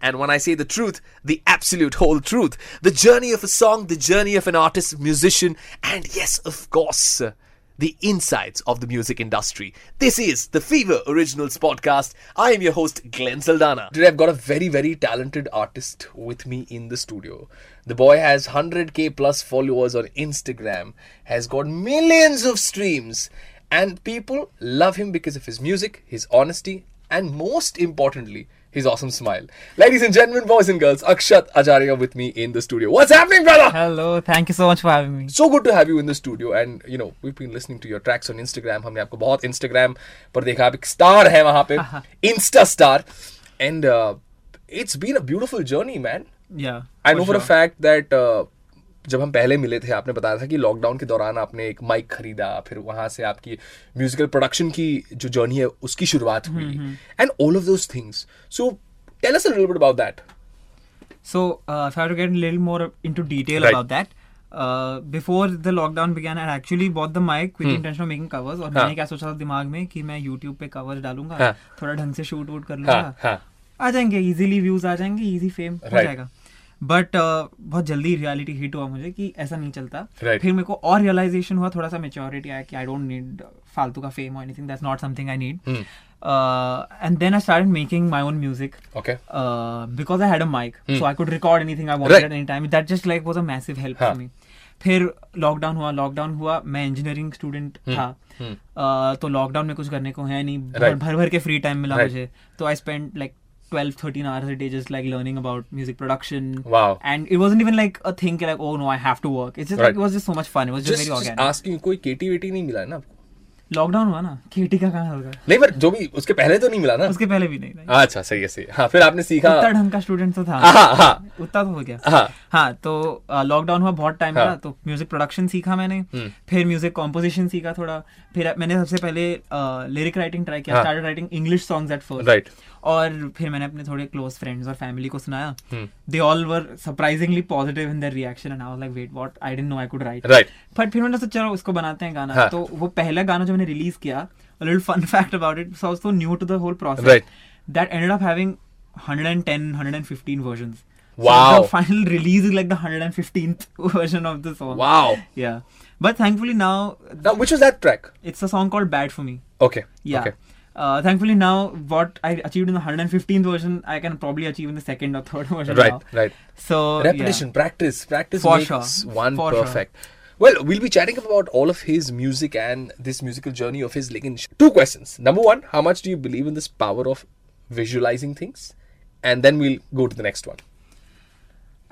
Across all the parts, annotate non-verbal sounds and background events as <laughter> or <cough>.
and when I say the truth, the absolute whole truth. The journey of a song, the journey of an artist, musician, and yes, of course, the insides of the music industry. This is the Fever Originals podcast. I am your host, Glenn Saldanha. Today I've got a very, very talented artist with me in the studio. The boy has 100k plus followers on Instagram, has got millions of streams, and people love him because of his music, his honesty, and most importantly, his awesome smile. Ladies and gentlemen, boys and girls, Akshat Acharya with me in the studio. What's happening, brother? Hello, thank you so much for having me. So good to have you in the studio. And you know, we've been listening to your tracks on Instagram. हमने आपको बहुत Instagram पर देखा आप एक star है वहाँ पे, insta star. And uh, it's been a beautiful journey, man. Yeah. I know for, sure. for a fact that uh, जब हम पहले मिले थे आपने बताया था कि लॉकडाउन के दौरान आपने एक माइक खरीदा फिर वहाँ से आपकी म्यूजिकल प्रोडक्शन की जो जर्नी है उसकी शुरुआत हुई and all of those things so tell us a little bit about that So, uh, if I have to get a little more into detail Right. about that, uh, before the lockdown began, I actually bought the mic with the intention of making covers. और हाँ. मैंने क्या सोचा था दिमाग में कि मैं YouTube पे covers डालूँगा हाँ. थोड़ा ढंग से शूट वूट कर हाँ लूँगा हाँ आ जाएँगे इजीली व्यूज़ आ जाएँगे इजी फेम हो जाएगा बट uh, बहुत जल्दी रियलिटी हिट हुआ मुझे कि ऐसा नहीं चलता Right. फिर मेरे को और रियलाइजेशन हुआ थोड़ा सा मेच्योरिटी आया कि आई डोंट नीड फालतू का फेम और anything that's not something I need Hmm. And then I started making my own music okay uh, because I had a mic, Hmm. so I could record anything I wanted Right. at any time. That just like was a massive help हाँ. for me. फिर lockdown हुआ lockdown हुआ मैं engineering student था hmm. Uh, तो lockdown में कुछ करने को है नहीं भर Right. भर भर के फ्री टाइम मिला Right. मुझे तो I spend like 12 13 hours a day just like learning about music production. Wow. And it wasn't even like a thing like oh no i have to work. It's just right. like it was just so much fun. It was just, just very organic. just asking koi kt nahi mila na lockdown हुआ ना खेती का कहाँ होगा? नहीं पर जो भी उसके पहले तो नहीं मिला ना? उसके पहले भी नहीं। अच्छा सही है सही हाँ। फिर आपने सीखा। उतना ढंग का स्टूडेंट तो था। हाँ हाँ। उतना तो हो गया। हाँ। हाँ तो लॉकडाउन हुआ बहुत टाइम। का तो म्यूज़िक प्रोडक्शन सीखा मैंने। हम्म। फिर म्यूज़िक कॉम्पोजिशन सीखा थोड़ा। फिर मैंने सबसे पहले लिरिक राइटिंग ट्राई किया। Started writing English songs at first right और फिर मैंने अपने थोड़े क्लोज फ्रेंड्स और फैमिली को सुनाया। They all were surprisingly positive in their reaction and I was like wait what I didn't know I could write but फिर मैंने सोचा चलो उसको बनाते हैं गाना। तो वो पहला गाना जो मैंने रिलीज किया a little fun fact about it so I was so new to the whole process Right. that ended up having 110 115 versions Wow. so the final <laughs> release is like the 115th <laughs> version of the song wow yeah but thankfully now now which was that track it's a song called bad for me okay yeah okay uh, thankfully now what I achieved in the 115th version I can probably achieve in the second or third <laughs> version right now. right so repetition yeah. practice practice For makes sure. one For sure. well we'll be chatting about all of his music and this musical journey of his lekin two questions number one how much do you believe in this power of visualizing things and then we'll go to the next one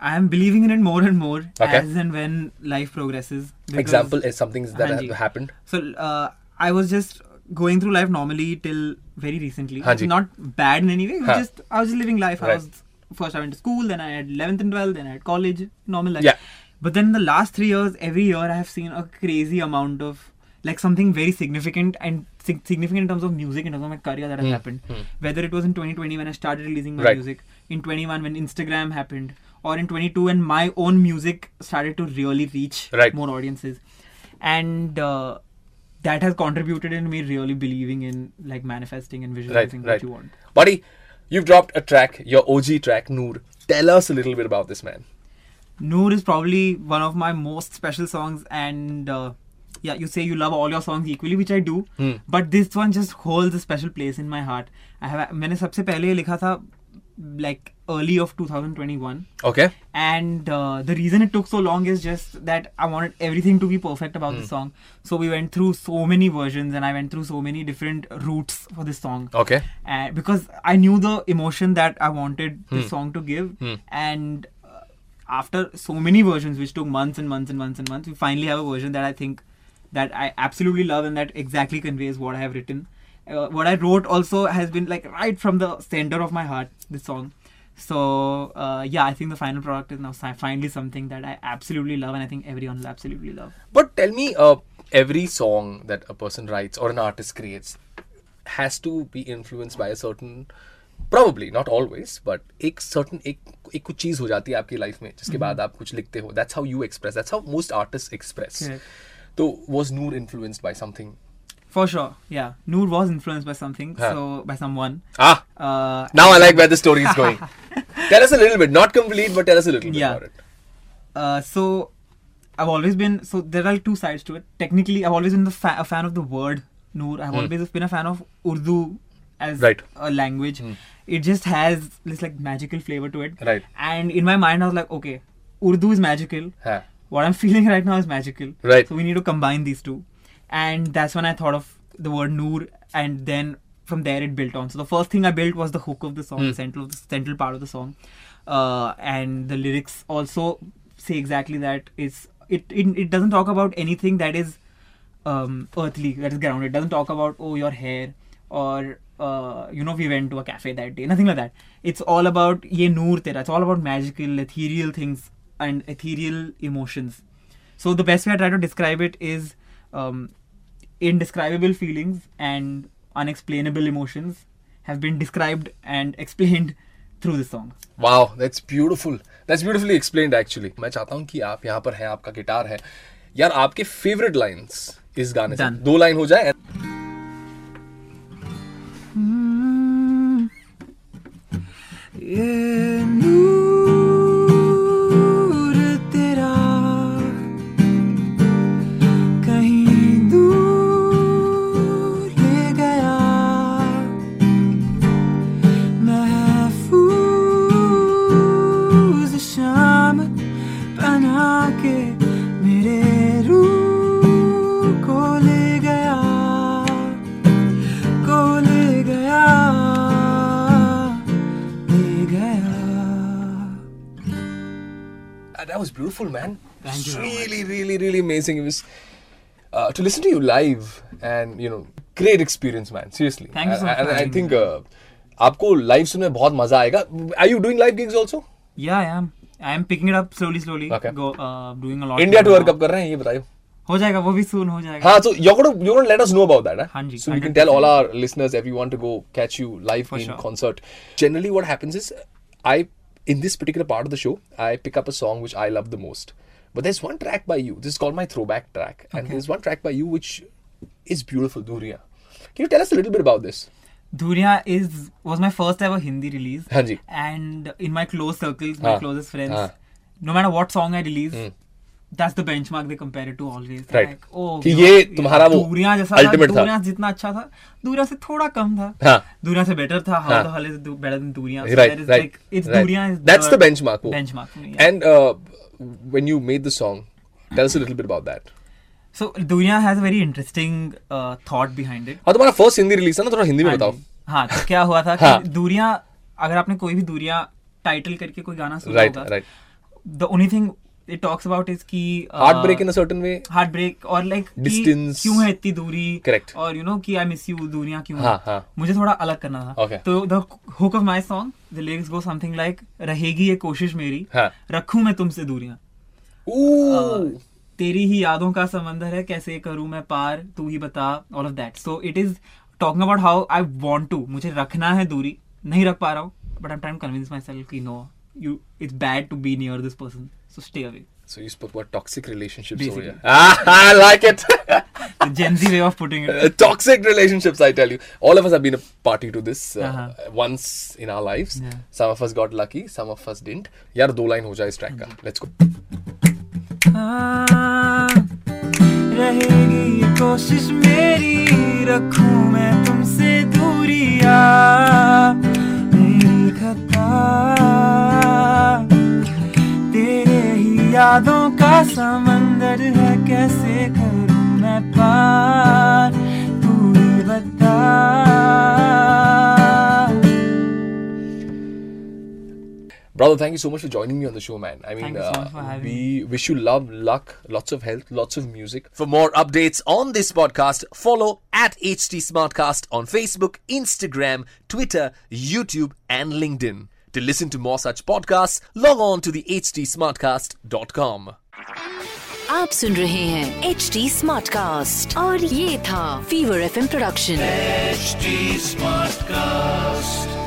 I am believing in it more and more Okay. as and when life progresses. example is something that Hanji. happened So uh, I was just going through life normally till very recently. Hanji. Not bad in any way. Huh. just I was just living life. I was first I went to school, then I had 11th and 12th, then I had college, normal life. Yeah. But then the last three years, every year I have seen a crazy amount of like something very significant and sig- significant in terms of music, in terms of my career that has happened. Whether it was in 2020 when I started releasing my. Right. music, in 21 when Instagram happened, or in 22 when my own music started to really reach Right. more audiences and uh, that has contributed in me really believing in like manifesting and visualizing right what you want buddy you've dropped a track your og track noor tell us a little bit about this man noor is probably one of my most special songs and uh, yeah you say you love all your songs equally which i do Hmm. but this one just holds a special place in my heart i have मैंने सबसे पहले ये लिखा था like early of 2021 okay and uh, the reason it took so long is just that I wanted everything to be perfect about the song. So we went through so many versions, and I went through so many different routes for this song. okay And because I knew the emotion that I wanted this song to give, Hmm. and uh, after so many versions, which took months and months and months and months, we finally have a version that I think that I absolutely love and that exactly conveys what I have written. Uh, what I wrote also has been like right from the center of my heart. This song. So uh, yeah, I think the final product is now finally something that I absolutely love, and I think everyone will absolutely love. But tell me, uh, every song that a person writes or an artist creates has to be influenced by a certain probably not always but एक certain एक एक कुछ चीज़ हो जाती है आपकी life में जिसके बाद आप कुछ लिखते हो that's how you express that's how most artists express Correct. तो was Noor influenced by something For sure, yeah. Noor was influenced by something, Huh. so by someone. ah Uh, now I like where the story is going tell us a little bit not complete but tell us a little bit Yeah. about it Uh, so I've always been so there are two sides to it. Technically, I've always been the fa- a fan of the word Noor. I've Hmm. always been a fan of Urdu as Right. a language. Hmm. It just has this like magical flavor to it. Right. And in my mind, I was like, okay, Urdu is magical. huh. What I'm <laughs> feeling right now is magical. Right. So we need to combine these two. And that's when I thought of the word Noor, and then from there it built on. So the first thing I built was the hook of the song, the central the central part of the song, uh, and the lyrics also say exactly that. It's it it, it doesn't talk about anything that is um, earthly, that is grounded. It doesn't talk about oh your hair or uh, you know we went to a cafe that day. Nothing like that. It's all about ye noor tera. It's all about magical, ethereal things and ethereal emotions. So the best way I try to describe it is um, indescribable feelings and unexplainable emotions have been described and explained through the song. Wow, that's beautiful. That's beautifully explained actually. मैं चाहता हूँ कि आप यहाँ पर हैं आपका guitar है यार आपके फेवरेट लाइंस इस गाने से Done. दो लाइन हो जाए was beautiful, man. Thank you very really, really, really amazing. It was uh, to listen to you live, and you know, great experience, man. Seriously. Thank you so much And, for and I having think me. uh, आपको live सुनने में बहुत मजा आएगा. Are you doing live gigs also? Yeah, I am. I am picking it up slowly, slowly. Okay. Go, uh, doing a lot. India more tour now. कब कर रहे हैं ये बताइए. हो जाएगा वो भी soon हो जाएगा. हाँ, so you're gonna you're gonna let us know about that, huh? हाँ जी, So we can tell all 100%. our listeners if you want to go catch you live For in sure. concert. Generally, what happens is, I in this particular part of the show, I pick up a song which I love the most. But there's one track by you. This is called my throwback track, and there's one track by you which is beautiful, Duriya. Can you tell us a little bit about this? Duriya is was my first ever Hindi release, and in my close circles, my closest friends, no matter what song I release, mm. That's the benchmark they compare to always oh कि ये तुम्हारा वो दूरियाँ जैसा ultimate था। दूरियाँ जितना अच्छा था दूरियाँ से थोड़ा कम था। हाँ। दूरियाँ से बेटर था how the is better than Dooriyan right like it's Dooriyan that's the benchmark benchmark and और तुम्हारा फ़र्स्ट हिंदी रिलीज़ था ना थोड़ा हिंदी में हाँ बताओ। हाँ तो क्या हुआ था कि हाँ। दूरियाँ अगर आपने कोई भी दूरियाँ टाइटल करके कोई गाना सुना होगा the only thing it talks about is की heart break in a certain way heart और लाइक Distance. क्यों है इतनी दूरी Correct. और यू नो कि आई मिस यू दूरियाँ क्यों हाँ, हाँ. मुझे थोड़ा अलग करना था Okay. तो the hook of my song the lyrics go something like रहेगी ये कोशिश मेरी हाँ. रखूँ मैं तुमसे दूरियाँ Ooh. तेरी ही यादों का समंदर है कैसे करूँ मैं पार तू ही बता all of that so it is talking about how I want to मुझे रखना है दूरी नहीं रख पा रहा हूँ but I am trying convince myself कि no you it's bad to be near this person so stay away So you spoke about toxic relationships over Basically. here. Ah, <laughs> I like it. Gen ji way of putting Uh, <laughs> it toxic relationships, I tell you. All of us have been a party to this uh, Uh-huh. once in our lives. Yeah. Some of us got lucky, some of us didn't. यार दो line हो जाए इस track का. Let's go. रहेगी ये कोशिश मेरी रखूं मैं तुमसे दूरिया मेरी खता तेरे ही यादों का समंदर है कैसे करूं मैं पार तू ही बता Brother, thank you so much for joining me on the show, man. I mean, Thank you so much uh, for having we me. wish you love, luck, lots of health, lots of music. For more updates on this podcast, follow at HT Smartcast on Facebook, Instagram, Twitter, YouTube, and LinkedIn. To listen to more such podcasts, log on to the htsmartcast.com. आप सुन रहे हैं H D और ये था fever F production H smart cast